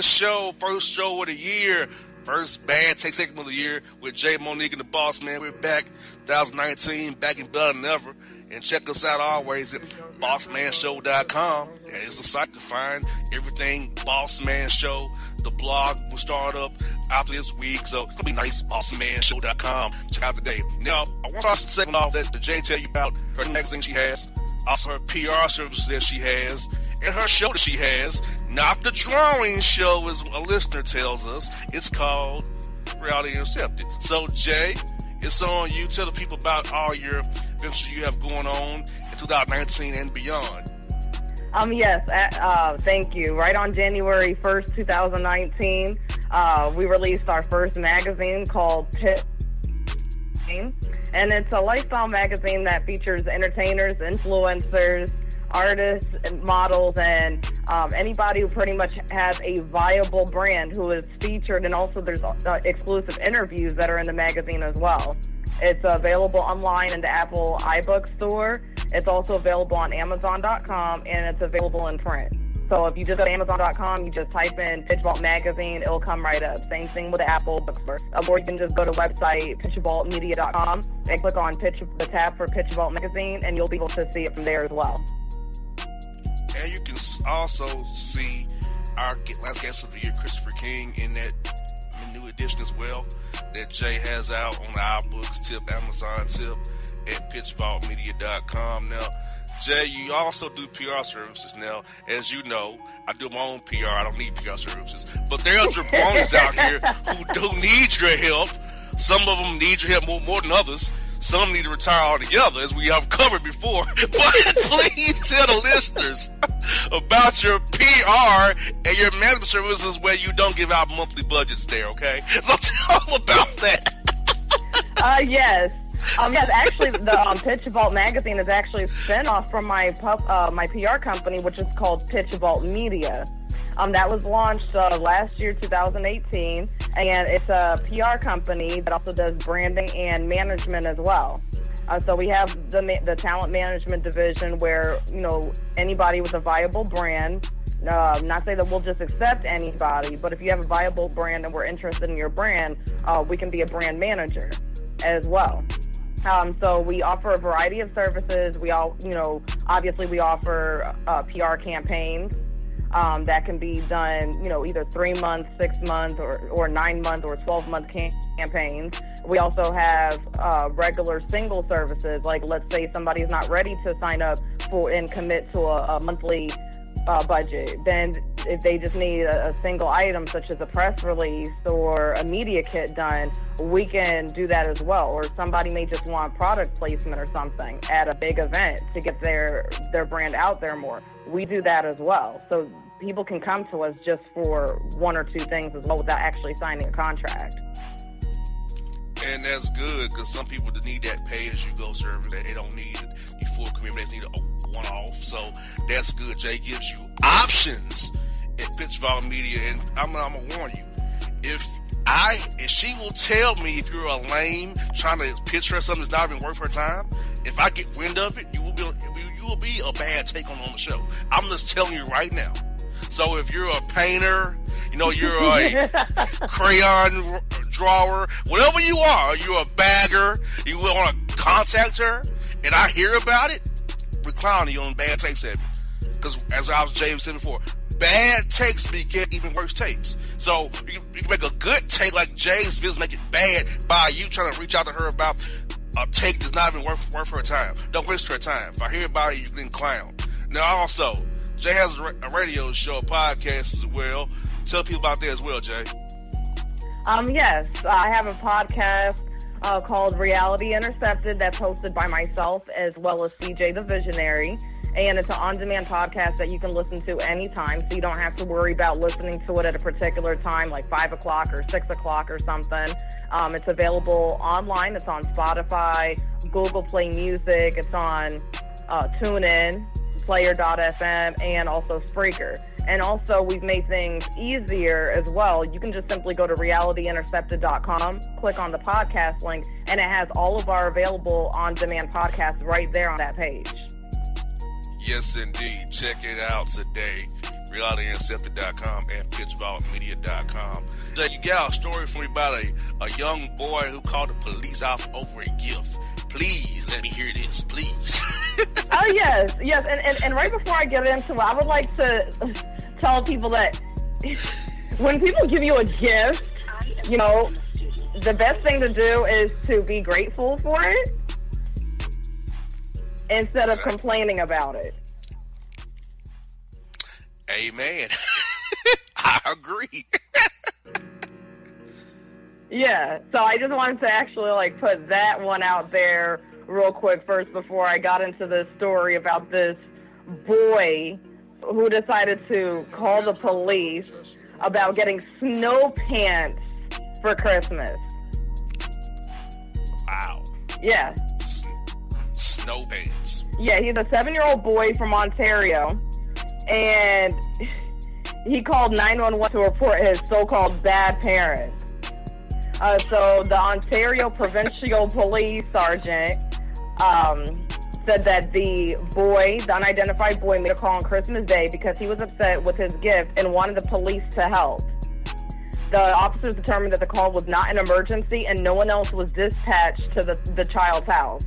Man Show, first show of the year, first bad take second of the year with Jae Monique and the Boss Man. We're back, 2019, back in better than ever. And check us out always at bossmanshow.com. It's a site to find everything Boss Man Show. The blog will start up after this week, so it's gonna be nice. Bossmanshow.com. Check out today. Now, I want to start segment off that the Jay tell you about her next thing she has, also her PR services that she has, and her show that she has. Not the drawing show, as a listener tells us. It's called Reality Intercepted. So, Jay, it's on you. Tell the people about all your ventures you have going on in 2019 and beyond. Um, yes, uh, thank you. Right on January 1st, 2019, uh, we released our first magazine called Tip. And it's a lifestyle magazine that features entertainers, influencers, artists, and models, and um, anybody who pretty much has a viable brand who is featured. And also, there's uh, exclusive interviews that are in the magazine as well. It's available online in the Apple iBook store. It's also available on Amazon.com, and it's available in print. So if you just go to Amazon.com, you just type in Pitch Vault Magazine, it'll come right up. Same thing with the Apple bookstore. Or you can just go to website pitchvaultmedia.com and click on Pitch the tab for Pitch Vault Magazine, and you'll be able to see it from there as well. And you can also see our last guest of the year, Christopher King, in that new edition as well that Jay has out on our books tip, Amazon tip at pitchvaultmedia.com. Now, Jay, you also do PR services now. As you know, I do my own PR. I don't need PR services. But there are jabronis out here who do need your help. Some of them need your help more, more than others. Some need to retire altogether, as we have covered before. But please tell the listeners about your PR and your management services where you don't give out monthly budgets there, okay? So tell them about that. uh, yes. Um, yes, actually, the um, Pitch Vault magazine is actually a spinoff from my pub, uh, my PR company, which is called Pitch Vault Media. Um, that was launched uh, last year, 2018, and it's a PR company that also does branding and management as well. Uh, so we have the the talent management division where you know anybody with a viable brand. Uh, not say that we'll just accept anybody, but if you have a viable brand and we're interested in your brand, uh, we can be a brand manager as well. Um, so we offer a variety of services. We all, you know, obviously we offer uh, PR campaigns um, that can be done, you know, either three months, six months, or, or nine month or 12 month cam- campaigns. We also have uh, regular single services, like let's say somebody's not ready to sign up for and commit to a, a monthly uh, budget. Then if they just need a, a, single item such as a press release or a media kit done, we can do that as well. Or somebody may just want product placement or something at a big event to get their their brand out there more. We do that as well. So people can come to us just for one or two things as well without actually signing a contract. And that's good because some people need that pay as you go service they don't need the full commitment. They need a one off. So that's good. Jay gives you options at Pitch Vault Media, and I'm, I'm gonna warn you if I if she will tell me if you're a lame trying to pitch her something that's not even worth her time. If I get wind of it, you will be you will be a bad take on on the show. I'm just telling you right now. So if you're a painter, you know you're a crayon drawer, whatever you are, you're a bagger, you want to contact her, and I hear about it, clowning you on bad takes at me. Because as I was James said before, bad takes beget even worse takes. So you, you, make a good take like James Biz make it bad by you trying to reach out to her about a take that's not even worth worth her time. Don't waste her time. If I hear about it, you can clown. Now also, Jay has a radio show, a podcast as well. Tell people about that as well, Jay. Um, yes, I have a podcast uh, called Reality Intercepted that's hosted by myself as well as CJ the Visionary. And it's an on demand podcast that you can listen to anytime, so you don't have to worry about listening to it at a particular time, like 5 o'clock or 6 o'clock or something. Um, it's available online. It's on Spotify, Google Play Music, it's on uh, TuneIn, Player.fm, and also Spreaker. And also, we've made things easier as well. You can just simply go to realityintercepted.com, click on the podcast link, and it has all of our available on demand podcasts right there on that page. Yes, indeed. Check it out today. RealityIntercepted.com and PitchVaultMedia.com. So you got a story for me about a, a young boy who called the police out over a gift. Please let me hear this, please. oh yes, yes, and, and and right before I get into it, I would like to tell people that when people give you a gift, you know, the best thing to do is to be grateful for it instead of complaining about it. Amen. I agree. yeah, so I just wanted to actually like put that one out there real quick first before I got into the story about this boy who decided to call the police about getting snow pants for Christmas. Wow. Yeah. S- snow pants. Yeah, he's a seven year old boy from Ontario. And he called 911 to report his so called bad parents. Uh, so the Ontario Provincial Police Sergeant um, said that the boy, the unidentified boy, made a call on Christmas Day because he was upset with his gift and wanted the police to help. The officers determined that the call was not an emergency and no one else was dispatched to the, the child's house.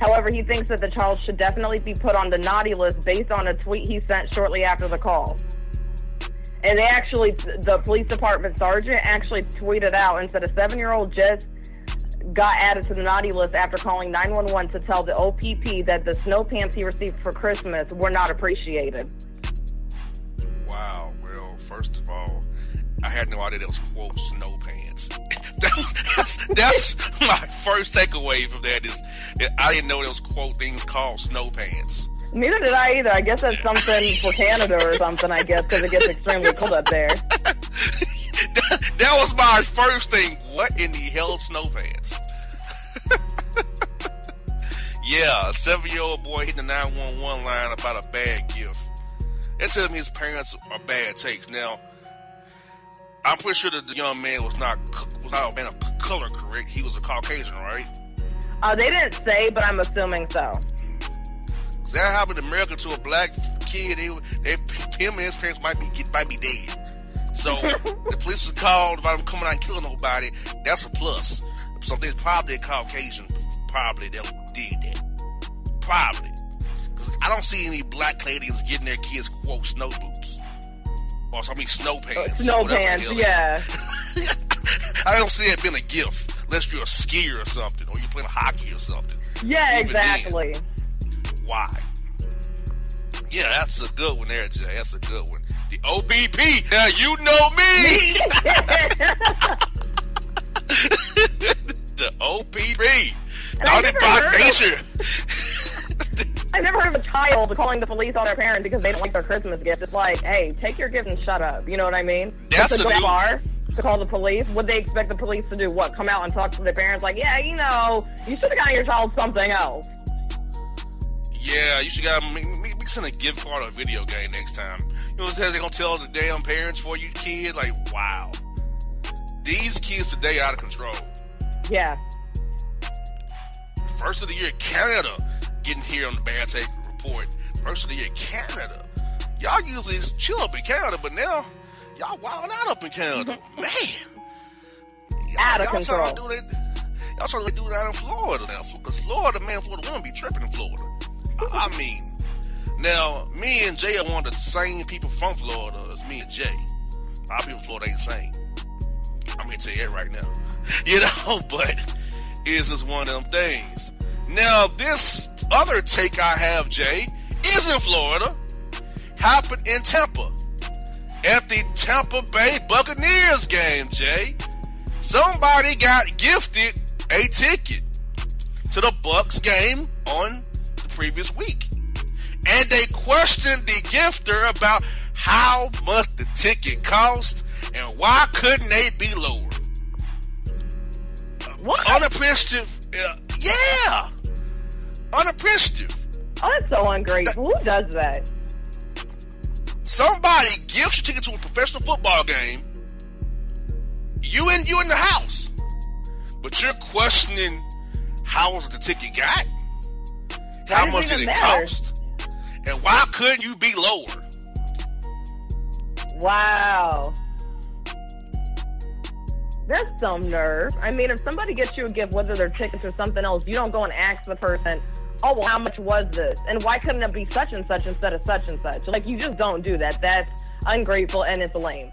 However, he thinks that the child should definitely be put on the naughty list based on a tweet he sent shortly after the call. And they actually, the police department sergeant actually tweeted out and said a seven year old just got added to the naughty list after calling 911 to tell the OPP that the snow pants he received for Christmas were not appreciated. Wow. Well, first of all, I had no idea that was quote snow pants. that's, that's my first takeaway from that is that I didn't know there was quote things called snow pants. Neither did I either. I guess that's something for Canada or something. I guess because it gets extremely cold up there. that, that was my first thing. What in the hell, snow pants? yeah, a seven-year-old boy hit the nine one one line about a bad gift. That tells me his parents are bad takes. Now, I'm pretty sure that the young man was not was not a man of color correct. He was a Caucasian, right? Uh, they didn't say, but I'm assuming so. That happened in America to a black kid. They, they, him and his parents might be might be dead. So the police was called about him coming out and killing nobody. That's a plus. So there's probably a Caucasian, probably that did that. Probably. Because I don't see any black Canadians getting their kids quote snow boots or I mean snow pants. Uh, snow pants, yeah. I don't see it being a gift unless you're a skier or something, or you're playing hockey or something. Yeah, Even exactly. Then, why? Yeah, that's a good one there, Jay. That's a good one. The OPP. Now you know me. the OPP. Naughty by nature. I never heard of a child calling the police on their parent because they don't like their Christmas gift. It's like, hey, take your gift and shut up. You know what I mean? That's a bar to call the police. Would they expect the police to do what? Come out and talk to their parents? Like, yeah, you know, you should have gotten your child something else. Yeah, you should got mix in a gift card or a video game next time. You know what I said? they're gonna tell the damn parents for you kid? Like, wow, these kids today are out of control. Yeah. First of the year, Canada getting here on the bad take report. First of the year, Canada. Y'all usually chill up in Canada, but now y'all wild out up in Canada, man. of control. Trying to do that, y'all trying to do that in Florida now. Because Florida, man, Florida women be tripping in Florida. I, mean, now, me and Jay are one of the same people from Florida as me and Jay. Of people in Florida ain't same. I'm to tell you that right now. You know, but it's just one of them things. Now, this other take I have, Jay, is in Florida. Happened in Tampa. At the Tampa Bay Buccaneers game, Jay. Somebody got gifted a ticket to the Bucks game on previous week. And they questioned the gifter about how much the ticket cost and why couldn't they be lower. What? Unappreciative. Uh, yeah. Unappreciative. Oh, that's so ungrateful. Who does that? Somebody gives you ticket to a professional football game. You in you in the house, but you're questioning how was the ticket got? How much did it matter? cost? And why couldn't you be lower? Wow. That's some nerve. I mean, if somebody gets you a gift, whether they're tickets or something else, you don't go and ask the person, oh, well, how much was this? And why couldn't it be such and such instead of such and such? Like, you just don't do that. That's ungrateful and it's lame.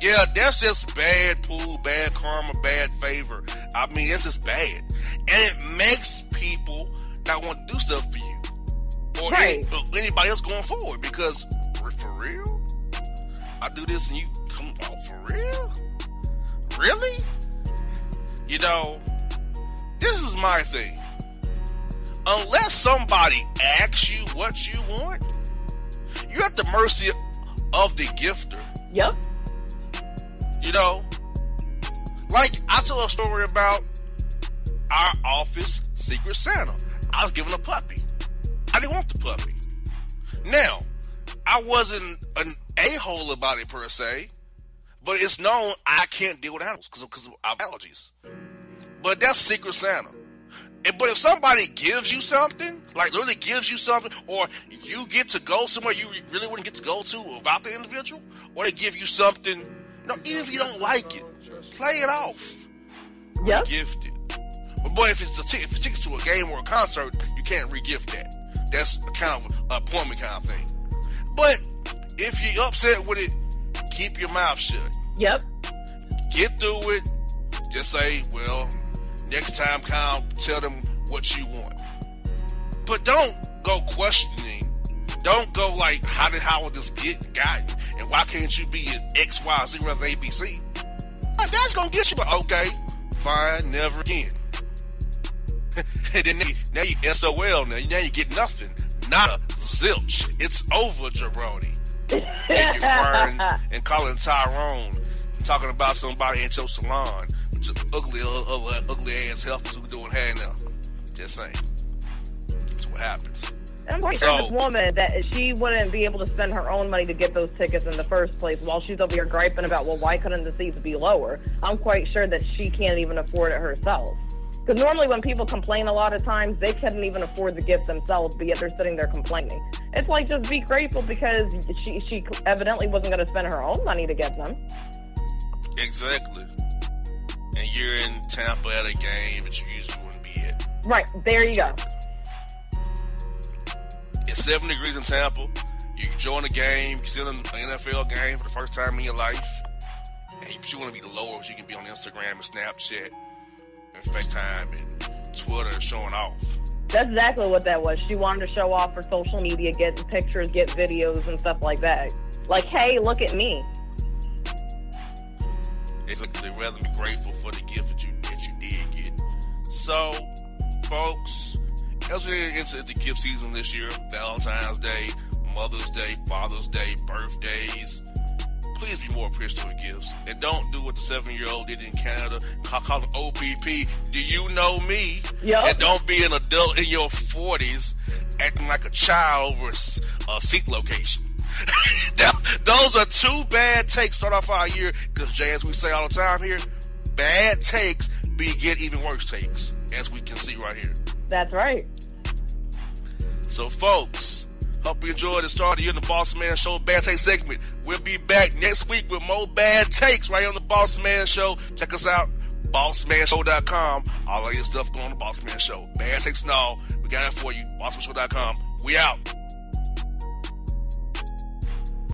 Yeah, that's just bad pool, bad karma, bad favor. I mean, that's just bad. And it makes people not want to do stuff for you. Or right. any, anybody else going forward. Because, for, real? I do this and you come, oh, for real? Really? You know, this is my thing. Unless somebody asks you what you want, you're at the mercy of the gifter. Yep. You know, like I tell a story about our office secret Santa. I was given a puppy. I didn't want the puppy. Now, I wasn't an a hole about it per se. But it's known I can't deal with animals because of, of allergies. But that's Secret Santa. but if somebody gives you something, like literally gives you something, or you get to go somewhere you really wouldn't get to go to without the individual, or they give you something, you know, even if you don't like it, play it off. Yep. Gift it. But boy, if it's a t- if it's tickets to a game or a concert, you can't regift that. That's kind of a appointment kind of thing. But if you're upset with it, keep your mouth shut. Yep. Get through it. Just say, well, next time, Kyle, tell them what you want. But don't go questioning. Don't go like, how did how did this get gotten? And why can't you be an X, Y, Z rather than ABC? That's gonna get you, but okay, fine, never again. and then now you SOL now. Now you get nothing. Not a zilch. It's over, jabroni and you're and calling Tyrone, talking about somebody at your salon, which is ugly, ugly, ugly ass helpers who doing hair now. Just saying. That's what happens. I'm quite so, sure this woman that she wouldn't be able to spend her own money to get those tickets in the first place while she's over here griping about, well, why couldn't the seats be lower? I'm quite sure that she can't even afford it herself. Because normally when people complain a lot of times, they couldn't even afford the gift themselves, but yet they're sitting there complaining. It's like just be grateful because she she evidently wasn't going to spend her own money to get them. Exactly. And you're in Tampa at a game that you usually wouldn't be at. Right there, you go. It's seven degrees in Tampa. You join a game, you see an NFL game for the first time in your life, and you want to be the lowest you can be on Instagram and Snapchat FaceTime and Twitter showing off. That's exactly what that was. She wanted to show off for social media, get pictures, get videos, and stuff like that. Like, hey, look at me. It's like they'd rather be grateful for the gift that you that you did get. So, folks, as we get into the gift season this year, Valentine's Day, Mother's Day, Father's Day, birthdays, please be more appreciative of gifts. And don't do what the seven year old did in Canada, call, call them OPP. Do you know me? Yep. And don't be an adult in your 40s acting like a child over a, a seat location. Those are two bad takes start off our year because, Jay, as we say all the time here, bad takes begin even worse takes, as we can see right here. That's right. So, folks, Hope you enjoyed the start of the in the Boss Man Show Bad Take segment. We'll be back next week with more bad takes right on the Boss Man Show. Check us out, bossmanshow.com. All of your stuff going on the Boss Man Show. Bad takes and all. We got it for you. Bossmanshow.com. We out.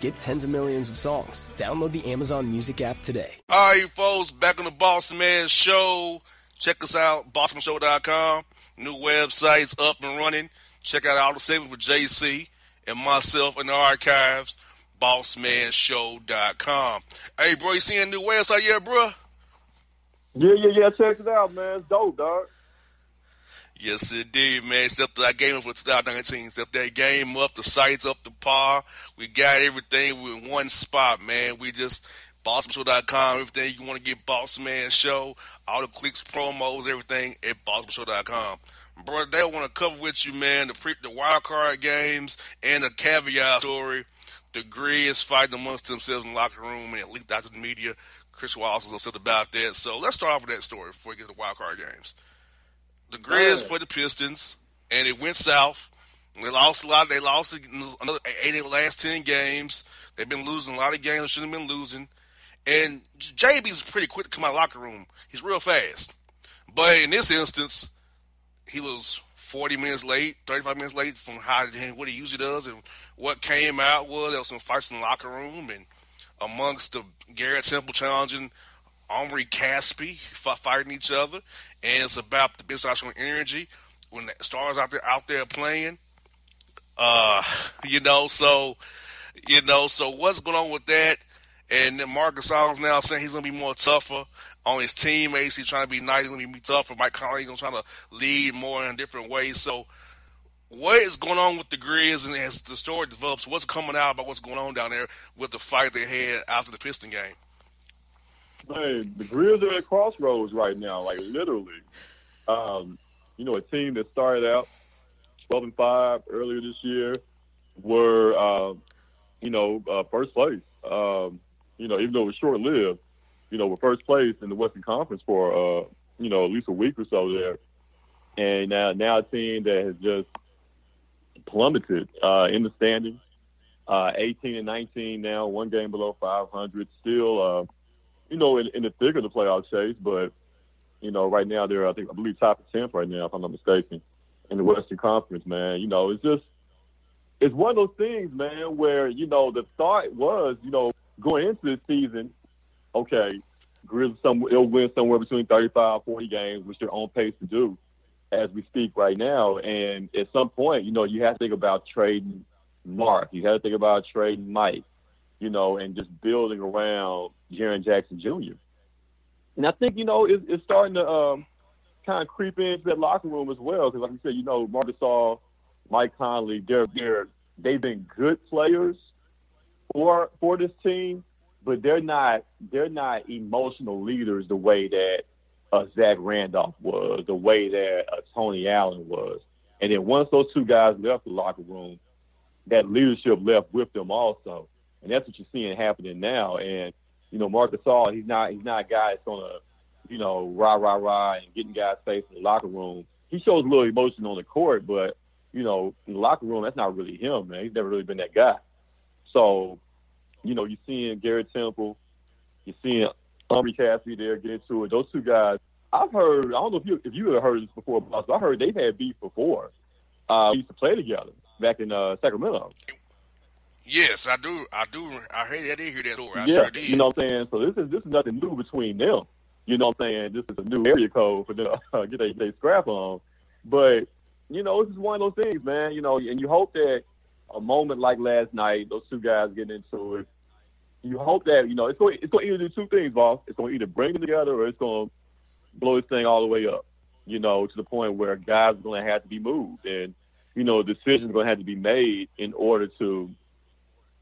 Get tens of millions of songs. Download the Amazon Music app today. All right, you folks, back on the Boss Man Show. Check us out, bossmanshow.com. New websites up and running. Check out all the savings with JC and myself in the archives, bossmanshow.com. Hey, bro, you seeing a new website yet, bro? Yeah, yeah, yeah. Check it out, man. It's dope, dog. Yes, it did, man. Except that game up for 2019. Except that game up, the site's up to par. We got everything in one spot, man. We just BossmanShow.com. Everything you want to get Boss Man Show, all the clicks, promos, everything at BossmanShow.com. Bro, they want to cover with you, man, the pre- the wild card games and the caveat story. The Grizz fighting amongst themselves in the locker room and it leaked out to the media. Chris Wallace is upset about that. So let's start off with that story before we get to the wild card games the Grizz Yeah. played the Pistons, and it went south. They lost a lot. They lost another eight of the last ten games. They've been losing a lot of games they shouldn't have been losing. And JB's pretty quick to come out of the locker room. He's real fast. But in this instance, he was 40 minutes late, 35 minutes late from how what he usually does. And what came out was there was some fights in the locker room, and amongst the Garrett Temple challenging Omri Caspi fighting each other, and it's about the business energy when the stars out there out there playing. Uh, you know, so you know, so what's going on with that? And then Marc Gasol's now saying he's gonna be more tougher on his teammates. He's trying to be nice, he's gonna be tougher. Mike Conley's gonna try to lead more in different ways. So what is going on with the Grizz and as the story develops, what's coming out about what's going on down there with the fight they had after the Piston game? Hey, the Grizz are at crossroads right now, like literally. Um, you know, a team that started out 12 and 5 earlier this year were, uh, you know, uh, first place. Um, you know, even though it was short lived, you know, were first place in the Western Conference for, uh, you know, at least a week or so there. And now, now a team that has just plummeted uh, in the standings. Uh, 18 and 19 now, one game below 500. Still, uh, you know, in, in the thick of the playoff chase, but you know, right now they're I think I believe top of tenth right now, if I'm not mistaken, in the Western Conference. Man, you know, it's just it's one of those things, man, where you know the thought was, you know, going into this season, okay, Grizz some they'll win somewhere between 35, 40 games, which they're on pace to do as we speak right now. And at some point, you know, you have to think about trading Mark. You have to think about trading Mike you know, and just building around Jaren Jackson Jr. And I think, you know, it's, it's starting to um, kind of creep into that locker room as well. Because, like you said, you know, Marc Gasol, Mike Conley, they're, they're, they've been good players for for this team, but they're not they're not emotional leaders the way that uh, Zach Randolph was, the way that uh, Tony Allen was. And then once those two guys left the locker room, that leadership left with them also and that's what you're seeing happening now. And you know, Marc Gasol, he's not he's not a guy that's gonna, you know, rah rah rah and getting guys face in the locker room. He shows a little emotion on the court, but you know, in the locker room, that's not really him, man. He's never really been that guy. So, you know, you're seeing Garrett Temple, you're seeing Omri Caspi there get into it. Those two guys, I've heard. I don't know if you if you ever heard this before, but I heard they've had beef before. Uh, we used to play together back in uh, Sacramento. Yes, I do. I do. I heard. I did hear that story. I yeah, sure did. you know what I'm saying. So this is this is nothing new between them. You know what I'm saying. This is a new area code for them to uh, get their they scrap on. But you know, this is one of those things, man. You know, and you hope that a moment like last night, those two guys getting into it. You hope that you know it's going it's going to either do two things, boss. It's going to either bring them together or it's going to blow this thing all the way up. You know, to the point where guys are going to have to be moved, and you know, decisions are going to have to be made in order to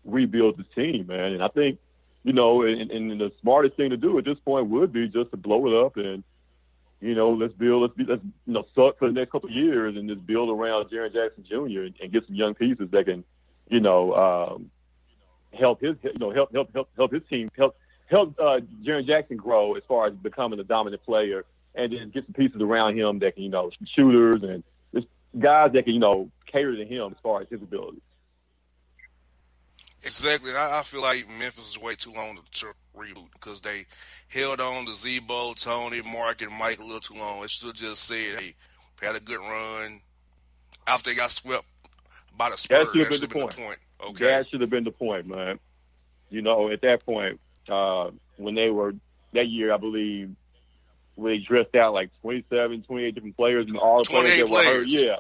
rebuild the team, man. And I think you know, and, and the smartest thing to do at this point would be just to blow it up and, you know, let's build, let's be, let's you know, suck for the next couple of years and just build around Jaren Jackson Jr. and, and get some young pieces that can, you know, um, help his, you know, help help help help his team help help uh, Jaren Jackson grow as far as becoming a dominant player, and then get some pieces around him that can, you know, shooters and just guys that can, you know, cater to him as far as his abilities. Exactly. I, I feel like Memphis is way too long to, to reboot because they held on to Z-Bo, Tony, Mark, and Mike a little too long. It should have just said, hey, we had a good run. After they got swept by the Spurs, that should have been, been, the, point. the point. Okay. That should have been the point, man. You know, at that point, uh, when they were that year, I believe, they dressed out like 27, 28 different players and all the players that were hurt. Yeah.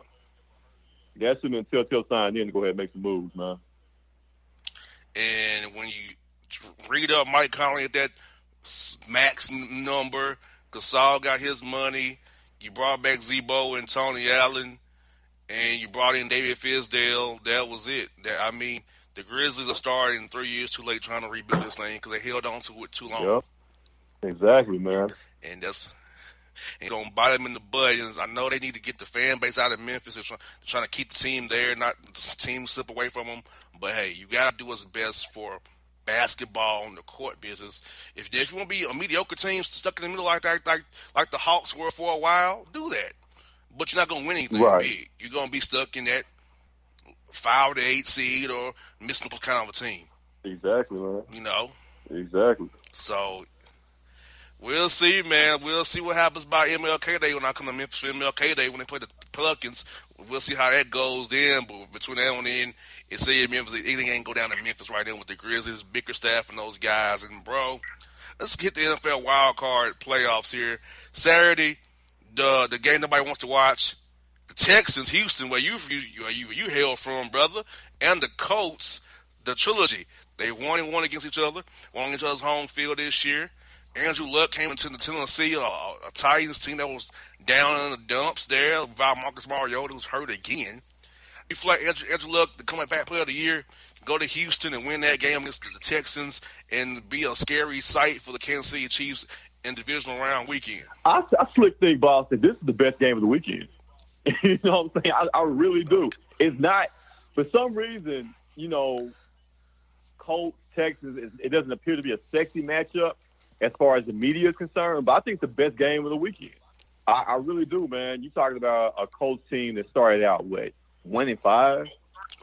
That should have been telltale sign then to go ahead and make some moves, man. And when you read up Mike Conley at that max number, Gasol got his money. You brought back Z-Bo and Tony Allen, and you brought in David Fizdale. That was it. That I mean, the Grizzlies are starting three years too late trying to rebuild this thing because they held on to it too long. Yep. Exactly, man. And that's and gonna bite them in the butt. And I know they need to get the fan base out of Memphis. They're trying, they're trying to keep the team there, not the team slip away from them. But hey, you gotta do what's best for basketball and the court business. If if you want to be a mediocre team stuck in the middle like that, like like the Hawks were for a while, do that. But you're not gonna win anything right. big. You're gonna be stuck in that five to eight seed or missing kind of a team. Exactly, man. You know. Exactly. So We'll see, man. We'll see what happens by MLK Day when I come to Memphis for MLK Day when they play the Pelicans. We'll see how that goes then. But between now and then, it's say Memphis. Anything ain't go down to Memphis right then with the Grizzlies, Bickerstaff, and those guys. And bro, let's get the NFL wild card playoffs here. Saturday, the the game nobody wants to watch. The Texans, Houston, where you you you, you hail from, brother, and the Colts, the trilogy. They won and won against each other, won on each other's home field this year. Andrew Luck came into the Tennessee, uh, a Titans team that was down in the dumps there. Val Marcus Mariota was hurt again. Feel like Andrew, Andrew Luck, the coming back player of the year, go to Houston and win that game against the Texans and be a scary sight for the Kansas City Chiefs in divisional round weekend. I, I slick think, Boston, this is the best game of the weekend. you know what I'm saying? I, I really do. It's not, for some reason, you know, Colts, Texas, it, it doesn't appear to be a sexy matchup as far as the media is concerned, but I think it's the best game of the weekend. I, I really do, man. You're talking about a Colts team that started out with one and five.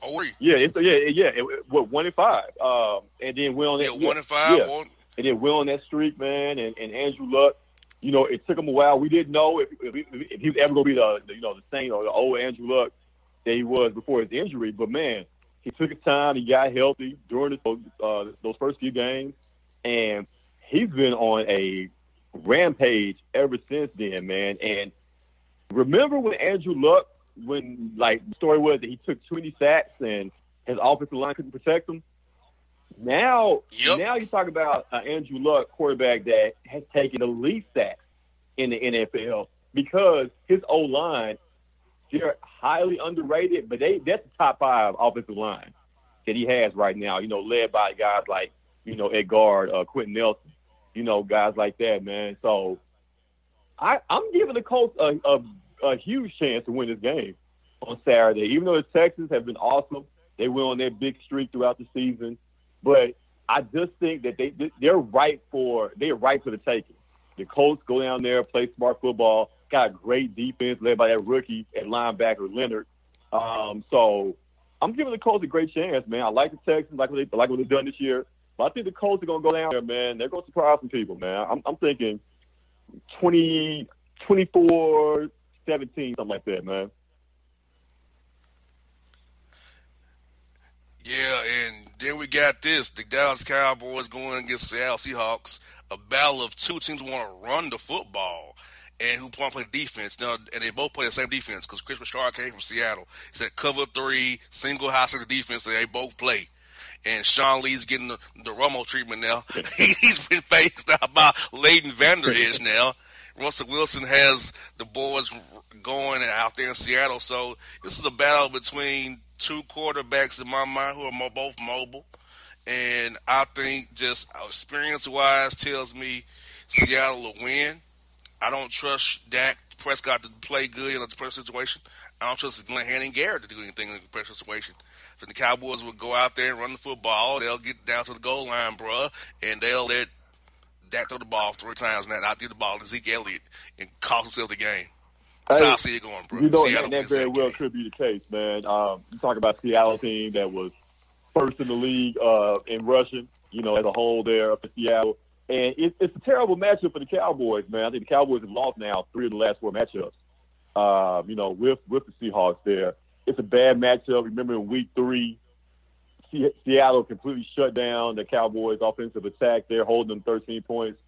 Oh, yeah, it's, yeah, yeah. It, it, what one and five, um, and then went on that. Yeah, one and five. Yeah. One. And then went on that streak, man. And, and Andrew Luck, you know, it took him a while. We didn't know if, if, if he was ever going to be the, the, you know, the same or the old Andrew Luck that he was before his injury. But man, he took his time. He got healthy during the, uh, those first few games, and he's been on a rampage ever since then, man. And remember when Andrew Luck, when like the story was that he took 20 sacks and his offensive line couldn't protect him. Now, yep. now you talk about uh, Andrew Luck, quarterback that has taken the least sacks in the NFL because his O line, they're highly underrated, but they that's the top five offensive line that he has right now. You know, led by guys like you know Ed Guard, uh, Quenton Nelson you know, guys like that, man. So I, I'm giving the Colts a, a, a huge chance to win this game on Saturday. Even though the Texans have been awesome, they went on their big streak throughout the season. But I just think that they they're right for they're right for the taking. The Colts go down there, play smart football, got great defense led by that rookie at linebacker Leonard. Um, so I'm giving the Colts a great chance, man. I like the Texans, like what they like what they've done this year. But I think the Colts are going to go down there, man. They're going to surprise some people, man. I'm, I'm thinking 20, 24, 17, something like that, man. Yeah, and then we got this: the Dallas Cowboys going against Seattle Seahawks. A battle of two teams want to run the football and who want to play defense. Now, and they both play the same defense because Kris Richard came from Seattle. He said cover three, single high center defense, they both play and Sean Lee's getting the, the Romo treatment now. he, has been faced out by Leighton Vander Esch now. Russell Wilson has the boys going out there in Seattle. So this is a battle between two quarterbacks in my mind who are both mobile. and I think just experience wise tells me Seattle will win. I don't trust Dak Prescott to play good in a pressure situation. I don't trust Glenn Hannon Garrett to do anything in a pressure situation. If the Cowboys would go out there and run the football, they'll get down to the goal line, bruh, and they'll let Dak throw the ball three times and out the ball to Zeke Elliott and cost himself the game. That's hey, how I see it going, bro. You know, Seattle that, that very well game. could be the case, man. Um, you talk about Seattle team that was first in the league uh, in rushing, you know, as a whole there up in Seattle. And it, it's a terrible matchup for the Cowboys, man. I think the Cowboys have lost now three of the last four matchups. Uh, you know, with with the Seahawks there, it's a bad matchup. Remember in Week Three, Seattle completely shut down the Cowboys' offensive attack. They're holding them 13 points.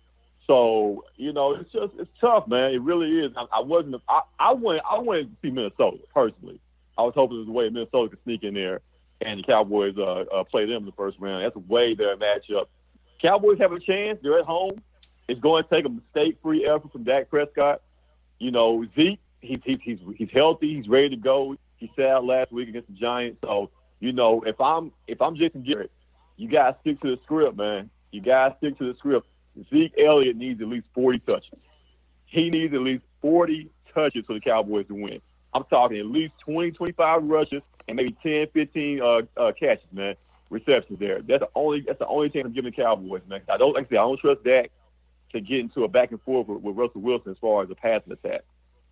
So you know, it's just it's tough, man. It really is. I, I wasn't. I, I went. I went to see Minnesota personally. I was hoping there's a way Minnesota could sneak in there and the Cowboys uh, uh, play them in the first round. That's a way better matchup. Cowboys have a chance. They're at home. It's going to take a mistake-free effort from Dak Prescott. You know, Zeke, he's he's he's, he's healthy. He's ready to go. He sat last week against the Giants. So you know, if I'm if I'm Jason Garrett, you gotta stick to the script, man. You gotta stick to the script. Zeke Elliott needs at least 40 touches. He needs at least 40 touches for the Cowboys to win. I'm talking at least 20, 25 rushes and maybe 10, 15 uh, uh, catches, man, receptions there. That's the only that's the only thing I'm giving the Cowboys, man. I don't like I said, I don't trust Dak to get into a back and forth with, with Russell Wilson as far as a passing attack.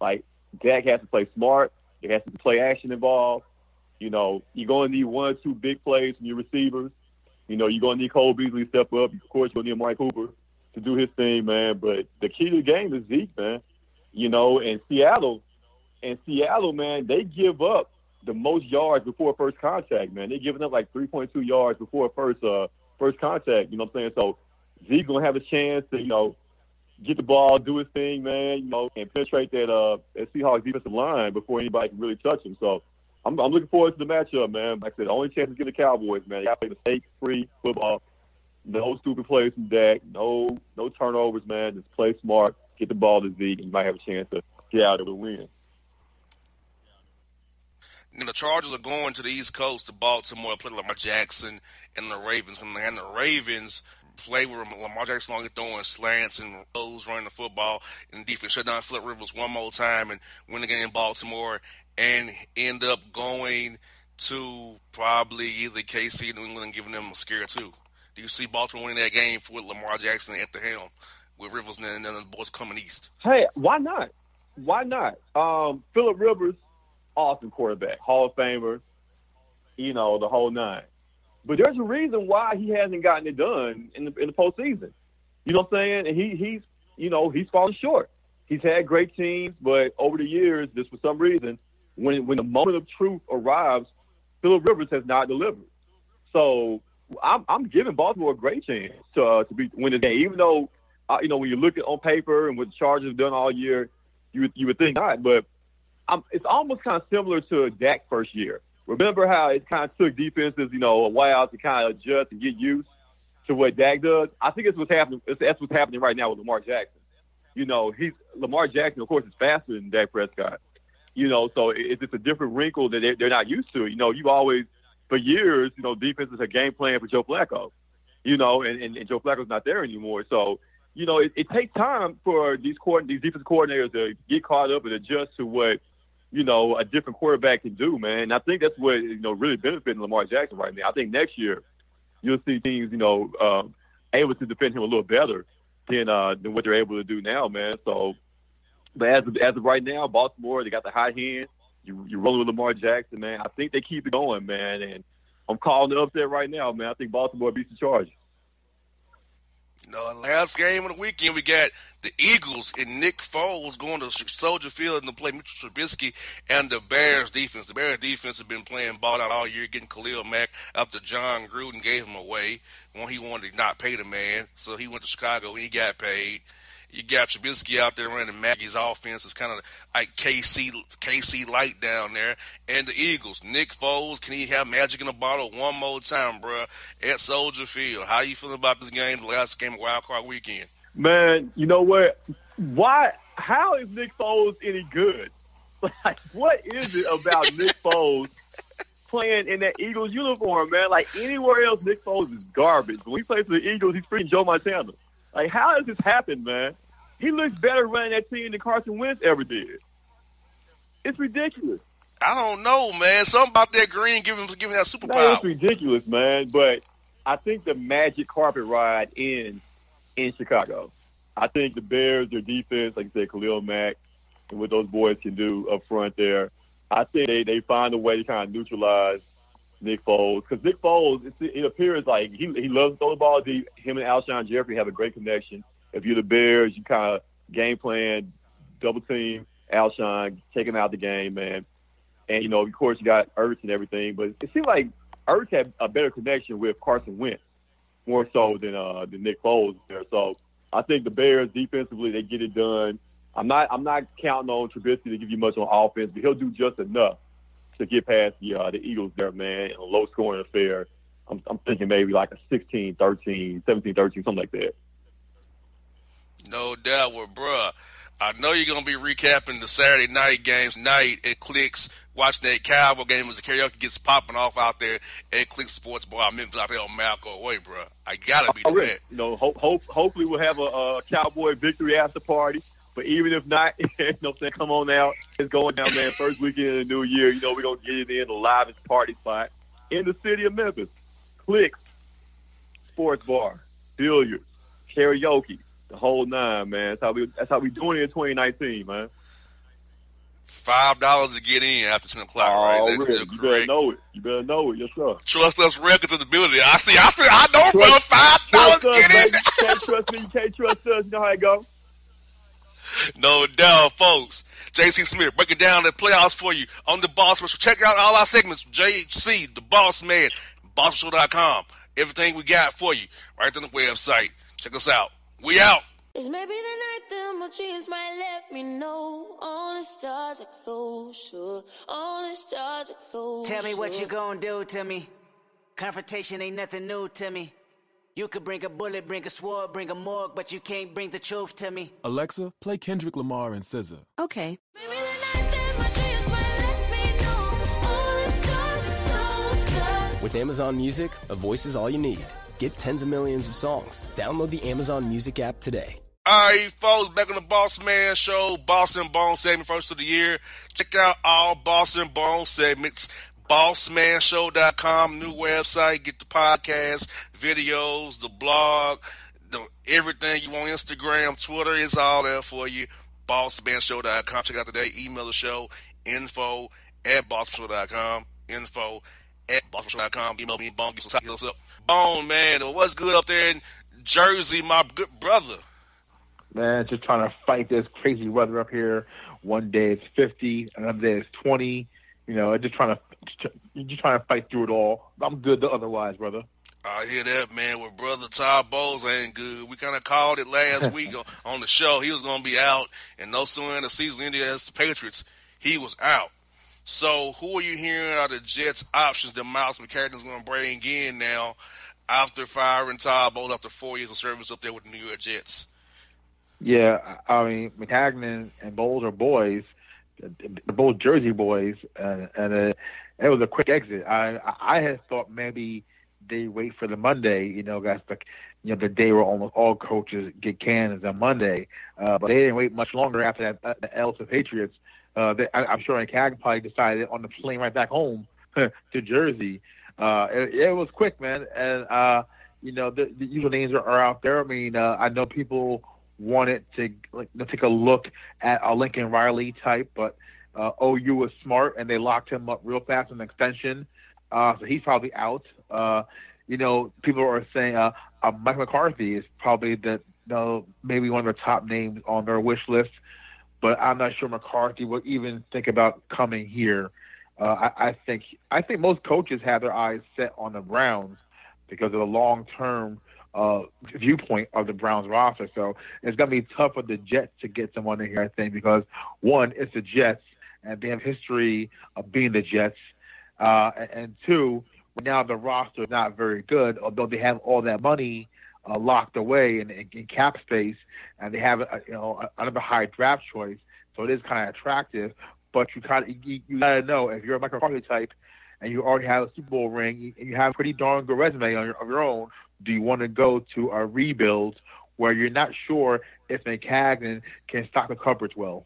Like Dak has to play smart. There has to play action involved. You know, you're going to need one or two big plays from your receivers. You know, you're going to need Cole Beasley to step up. Of course, you're going to need Mike Cooper to do his thing, man. But the key to the game is Zeke, man. You know, and Seattle, and Seattle, man, they give up the most yards before first contact, man. They're giving up like 3.2 yards before first uh first contact. You know what I'm saying? So Zeke's gonna have a chance to, you know, get the ball, do his thing, man. You know, and penetrate that uh that Seahawks defensive line before anybody can really touch him. So I'm, I'm looking forward to the matchup, man. Like I said, the only chance to get the Cowboys, man. You got to play mistake-free football. No stupid plays from Dak. No no turnovers, man. Just play smart. Get the ball to Zeke, and you might have a chance to get out of the win. Know, the Chargers are going to the East Coast to Baltimore, play Lamar Jackson and the Ravens. And the Ravens play with Lamar Jackson only throwing slants and those running the football, and defense shut down Philip Rivers one more time and win the game in Baltimore, and end up going to probably either KC or New England and giving them a scare too. Do you see Baltimore winning that game with Lamar Jackson at the helm, with Rivers and then the boys coming east? Hey, why not? Why not? Um, Philip Rivers, awesome quarterback, Hall of Famer, you know the whole nine. But there's a reason why he hasn't gotten it done in the in the postseason. You know what I'm saying? And he he's you know he's fallen short. He's had great teams, but over the years, just for some reason, when when the moment of truth arrives, Philip Rivers has not delivered. So I'm, I'm giving Baltimore a great chance to uh, to be win the game, even though uh, you know when you look at on paper and what the Chargers have done all year, you would, you would think not. But I'm, it's almost kind of similar to Dak first year. Remember how it kind of took defenses, you know, a while to kind of adjust and get used to what Dak does. I think it's what's happening. It's, that's what's happening right now with Lamar Jackson. You know, he's Lamar Jackson, of course, is faster than Dak Prescott. You know, so it's just a different wrinkle that they're not used to. You know, you always for years, you know, defenses are game plan for Joe Flacco. You know, and, and, and Joe Flacco's not there anymore. So, you know, it, it takes time for these court these defensive coordinators to get caught up and adjust to what you know, a different quarterback can do, man. And I think that's what, you know, really benefiting Lamar Jackson right now. I think next year you'll see teams, you know, um, able to defend him a little better than uh, than what they're able to do now, man. So, but as of, as of right now, Baltimore, they got the high hand. You, you're rolling with Lamar Jackson, man. I think they keep it going, man. And I'm calling the upset right now, man. I think Baltimore beats the Chargers. No, last game of the weekend, we got the Eagles and Nick Foles going to Soldier Field and to play Mitchell Trubisky and the Bears defense. The Bears defense have been playing ball out all year, getting Khalil Mack after Jon Gruden gave him away when he wanted to not pay the man. So he went to Chicago and he got paid. You got Trubisky out there running Nagy's offense. It's kind of like KC KC light down there. And the Eagles, Nick Foles, can he have magic in a bottle one more time, bro? At Soldier Field. How you feeling about this game? The last game of Wild Card Weekend. Man, you know what? Why? How is Nick Foles any good? Like, what is it about Nick Foles playing in that Eagles uniform, man. Like anywhere else, Nick Foles is garbage. But when he plays for the Eagles, he's freaking Joe Montana. Like, how does this happen, man? He looks better running that team than Carson Wentz ever did. It's ridiculous. I don't know, man. Something about that green giving giving that No, superpower. it's ridiculous, man. But I think the magic carpet ride ends in Chicago. I think the Bears, their defense, like you said, Khalil Mack, and what those boys can do up front there, I think they, they find a way to kind of neutralize Nick Foles. Because Nick Foles, it, it appears like he, he loves to throw the ball deep. Him and Alshon Jeffery have a great connection. If you're the Bears, you kind of game plan, double team Alshon, take him out the game, man. And, you know, of course, you got Ertz and everything, but it seemed like Ertz had a better connection with Carson Wentz, more so than uh, than Nick Foles there. So I think the Bears defensively they get it done. I'm not I'm not counting on Trubisky to give you much on offense, but he'll do just enough to get past the uh, the Eagles there, man, in a low scoring affair. I'm, I'm thinking maybe like a 16, 13, 17, 13, something like that. No doubt, well, bruh. I know you're gonna be recapping the Saturday night games night at Clicks. Watching that Cowboy game as the karaoke gets popping off out there at Clicks Sports Bar. Memphis out there on Malco Way, bruh. I gotta be Already, there. you know, hope, hope, hopefully we'll have a, a Cowboy victory after party. But even if not, you know saying, come on out. It's going down, man. First weekend of the new year, you know, we're going to get it in the livest party spot in the city of Memphis. Clicks, sports bar, billiards, karaoke, the whole nine, man. That's how we, that's how we doing it in 2019, man. Five dollars to get in after ten o'clock, right? Oh, that Already. still You better know it. You better know it. Yes, sir. Trust us records in the building. I see. I see. I know, bro. Five dollars Trust us, get baby. in. You can't trust me. You can't trust us. You know how it go. No doubt, folks. JC Smith breaking down the playoffs for you on the Boss Special. Check out all our segments. JC, the Boss Man, BossShow.com. Everything we got for you right on the website. Check us out. We out. It's maybe the night that my dreams might let me know all the stars are closer, all the stars are closer. Tell me what you gonna do to me. Confrontation ain't nothing new to me. You could bring a bullet, bring a sword, bring a morgue, but you can't bring the truth to me. Alexa, play Kendrick Lamar and SZA. Okay. Maybe the night that my dreams might let me know all the stars are closer. With Amazon Music, a voice is all you need. Get tens of millions of songs. Download the Amazon Music app today. All right, folks, back on the Boss Man Show, Boss and Bone segment, first of the year. Check out all Boss and Bone segments, bossmanshow.com, new website. Get the podcast, videos, the blog, the everything you want, Instagram, Twitter, it's all there for you. Bossmanshow.com. Check out today. Email the show, info at bossmanshow.com, info at bossmanshow.com. Email me, Bone, get some us up. Bone, man, what's good up there in Jersey, my good brother? man. Just trying to fight this crazy weather up here. One day it's 50, another day it's 20. You know, just trying to just trying to fight through it all. I'm good otherwise, brother. I hear that, man. With brother Todd Bowles ain't good. We kind of called it last week on, the show. He was going to be out, and no sooner than the season ended as the Patriots, he was out. So, who are you hearing are the Jets' options that Miles McCarthy's going to bring in now after firing Todd Bowles after four years of service up there with the New York Jets? Yeah, I I mean, Maccagnan and Bowles are boys. They're both Jersey boys, and, and uh, it was a quick exit. I I had thought maybe they wait for the Monday. You know, that's the you know the day where almost all coaches get canned is on Monday. Uh, but they didn't wait much longer after that uh, the L to Patriots. Uh, they, I, I'm sure Maccagnan probably decided on the plane right back home to Jersey. Uh, it, it was quick, man, and uh, you know the, the usual names are, are out there. I mean, uh, I know people wanted to like take a look at a Lincoln Riley type, but uh, OU was smart and they locked him up real fast an extension, uh, so he's probably out. Uh, you know, people are saying uh, uh, Mike McCarthy is probably the you know, maybe one of the top names on their wish list, but I'm not sure McCarthy will even think about coming here. Uh, I, I think I think most coaches have their eyes set on the Browns because of the long term uh, viewpoint of the Browns roster. So it's going to be tough for the Jets to get someone in here, I think, because one, it's the Jets, and they have history of being the Jets, uh, and, two, now the roster is not very good, although they have all that money uh, locked away in, in, in cap space, and they have a, you know another high draft choice, so it is kind of attractive. But you kind of you, you got to know if you're a Michael McCarthy type, and you already have a Super Bowl ring, and you have a pretty darn good resume on your, of your own, do you want to go to a rebuild where you're not sure if Maccagnan can stock the coverage well?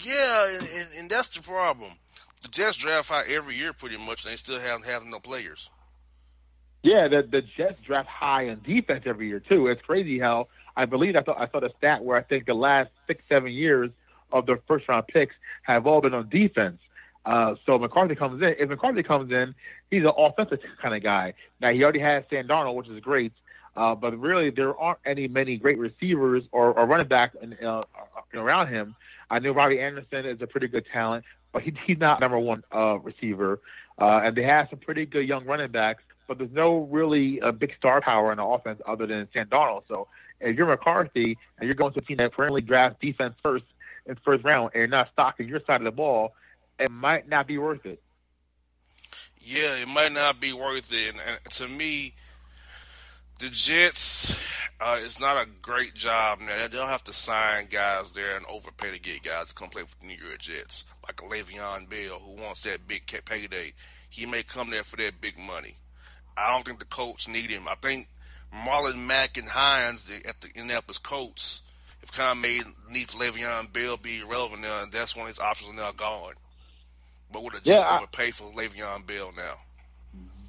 Yeah, and, and, and that's the problem. The Jets draft high every year pretty much, and they still haven't have no players. Yeah, the the Jets draft high on defense every year too. It's crazy how I believe I thought I saw the stat where I think the last six seven years of their first round picks have all been on defense. Uh, so McCarthy comes in. If McCarthy comes in, he's an offensive kind of guy. Now he already has Sam Darnold, which is great, uh, but really there aren't any many great receivers or, or running backs in, uh, around him. I knew Robbie Anderson is a pretty good talent, but he, he's not number one uh, receiver. Uh, and they have some pretty good young running backs, but there's no really a big star power in the offense other than Sam Darnold. So if you're McCarthy and you're going to a team that currently drafts defense first in first round and you're not stocking your side of the ball, it might not be worth it. Yeah, it might not be worth it. And, and to me, the Jets, uh, it's not a great job now. They'll have to sign guys there and overpay to get guys to come play for the New York Jets, like a Le'Veon Bell who wants that big payday. He may come there for that big money. I don't think the Colts need him. I think Marlon Mack and Hines the, at the Indianapolis Colts have kind of made need for Le'Veon Bell be irrelevant now, and that's one of his options now gone. But would have just Yeah, overpay for Le'Veon Bell now?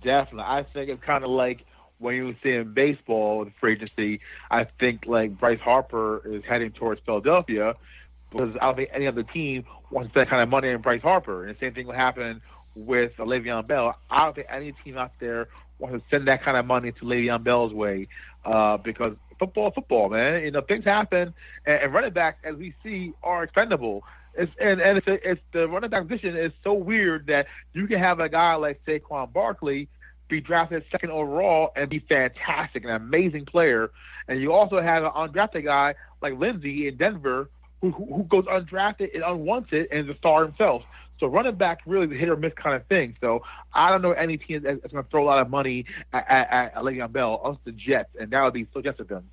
Definitely. I think it's kind of like when you see in baseball with free agency, I think like Bryce Harper is heading towards Philadelphia because I don't think any other team wants to spend that kind of money on Bryce Harper. And the same thing will happen with Le'Veon Bell. I don't think any team out there wants to send that kind of money to Le'Veon Bell's way uh, because football, football, man. You know, things happen, and, and running backs, as we see, are expendable. It's, and and it's, a, it's the running back position is so weird that you can have a guy like Saquon Barkley be drafted second overall and be fantastic, an amazing player, and you also have an undrafted guy like Lindsay in Denver who who, goes undrafted and unwanted and is a star himself. So running back really a hit or miss kind of thing. So I don't know any team that's going to throw a lot of money at, at, at Le'Veon Bell, unless the Jets, and that would be so just of them.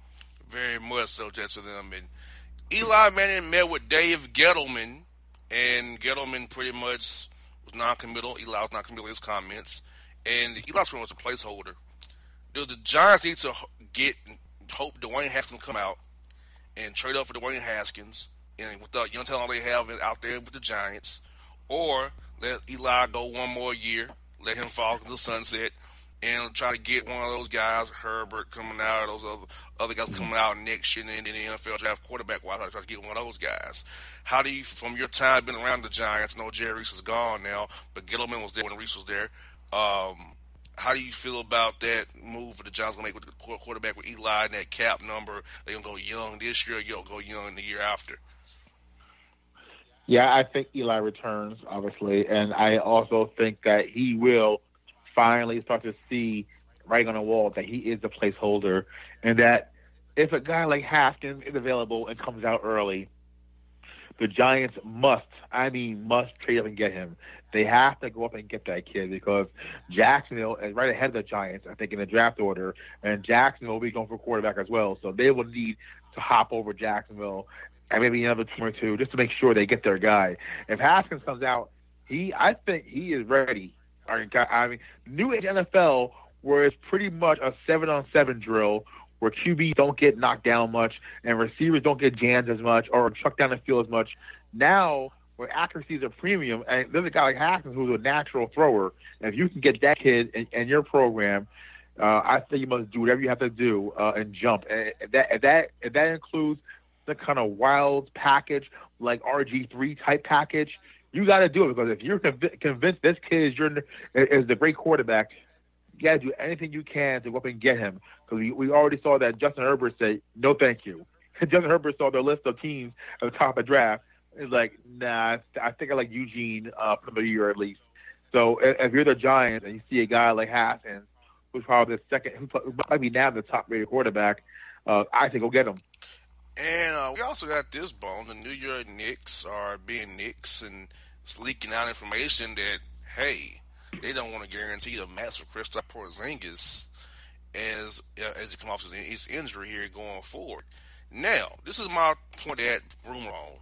Very much so, Jets of them. And Eli Manning met with Dave Gettleman, and Gettleman pretty much was non-committal. Eli was non-committal in his comments, and Eli's pretty much a placeholder. Do the Giants need to get hope Dwayne Haskins come out and trade up for Dwayne Haskins, and with the young talent they have out there with the Giants, or let Eli go one more year, let him fall into the sunset, and try to get one of those guys, Herbert coming out, those other other guys coming out next year in the NFL draft quarterback wise, try to get one of those guys. How do you, from your time being around the Giants, know Jerry Reese is gone now, but Gettleman was there when Reese was there. Um, how do you feel about that move the Giants gonna make with the quarterback with Eli and that cap number? They're gonna go young this year, you'll go young the year after. Yeah, I think Eli returns, obviously, and I also think that he will finally start to see writing on the wall that he is a placeholder, and that if a guy like Haskins is available and comes out early, the Giants must, I mean, must trade up and get him. They have to go up and get that kid because Jacksonville is right ahead of the Giants, I think, in the draft order, and Jacksonville will be going for quarterback as well. So they will need to hop over Jacksonville and maybe another team or two just to make sure they get their guy. If Haskins comes out, he, I think he is ready. I mean, new age NFL where it's pretty much a seven on seven drill where QBs don't get knocked down much and receivers don't get jammed as much or chucked down the field as much. Now, where accuracy is a premium, and there's a guy like Haskins who's a natural thrower, and if you can get that kid in, in your program, uh, I think you must do whatever you have to do uh, and jump. And if that if that if that includes the kind of wild package like RG three type package, you got to do it because if you're conv- convinced this kid is your is the great quarterback, you got to do anything you can to go up and get him. Because we, we already saw that Justin Herbert said no, thank you. Justin Herbert saw the list of teams at the top of draft. It's like, nah, I think I like Eugene uh, for the year at least. So if, you're the Giants and you see a guy like Haskins, who's probably the second, who might be now the top rated quarterback, uh, I think go get him. And uh, we also got this bone. The New York Knicks are being Knicks and it's leaking out information that, hey, they don't want to guarantee the max for Kristaps Porzingis as uh, as he comes off his, his injury here going forward. Now, this is my point at room wrong.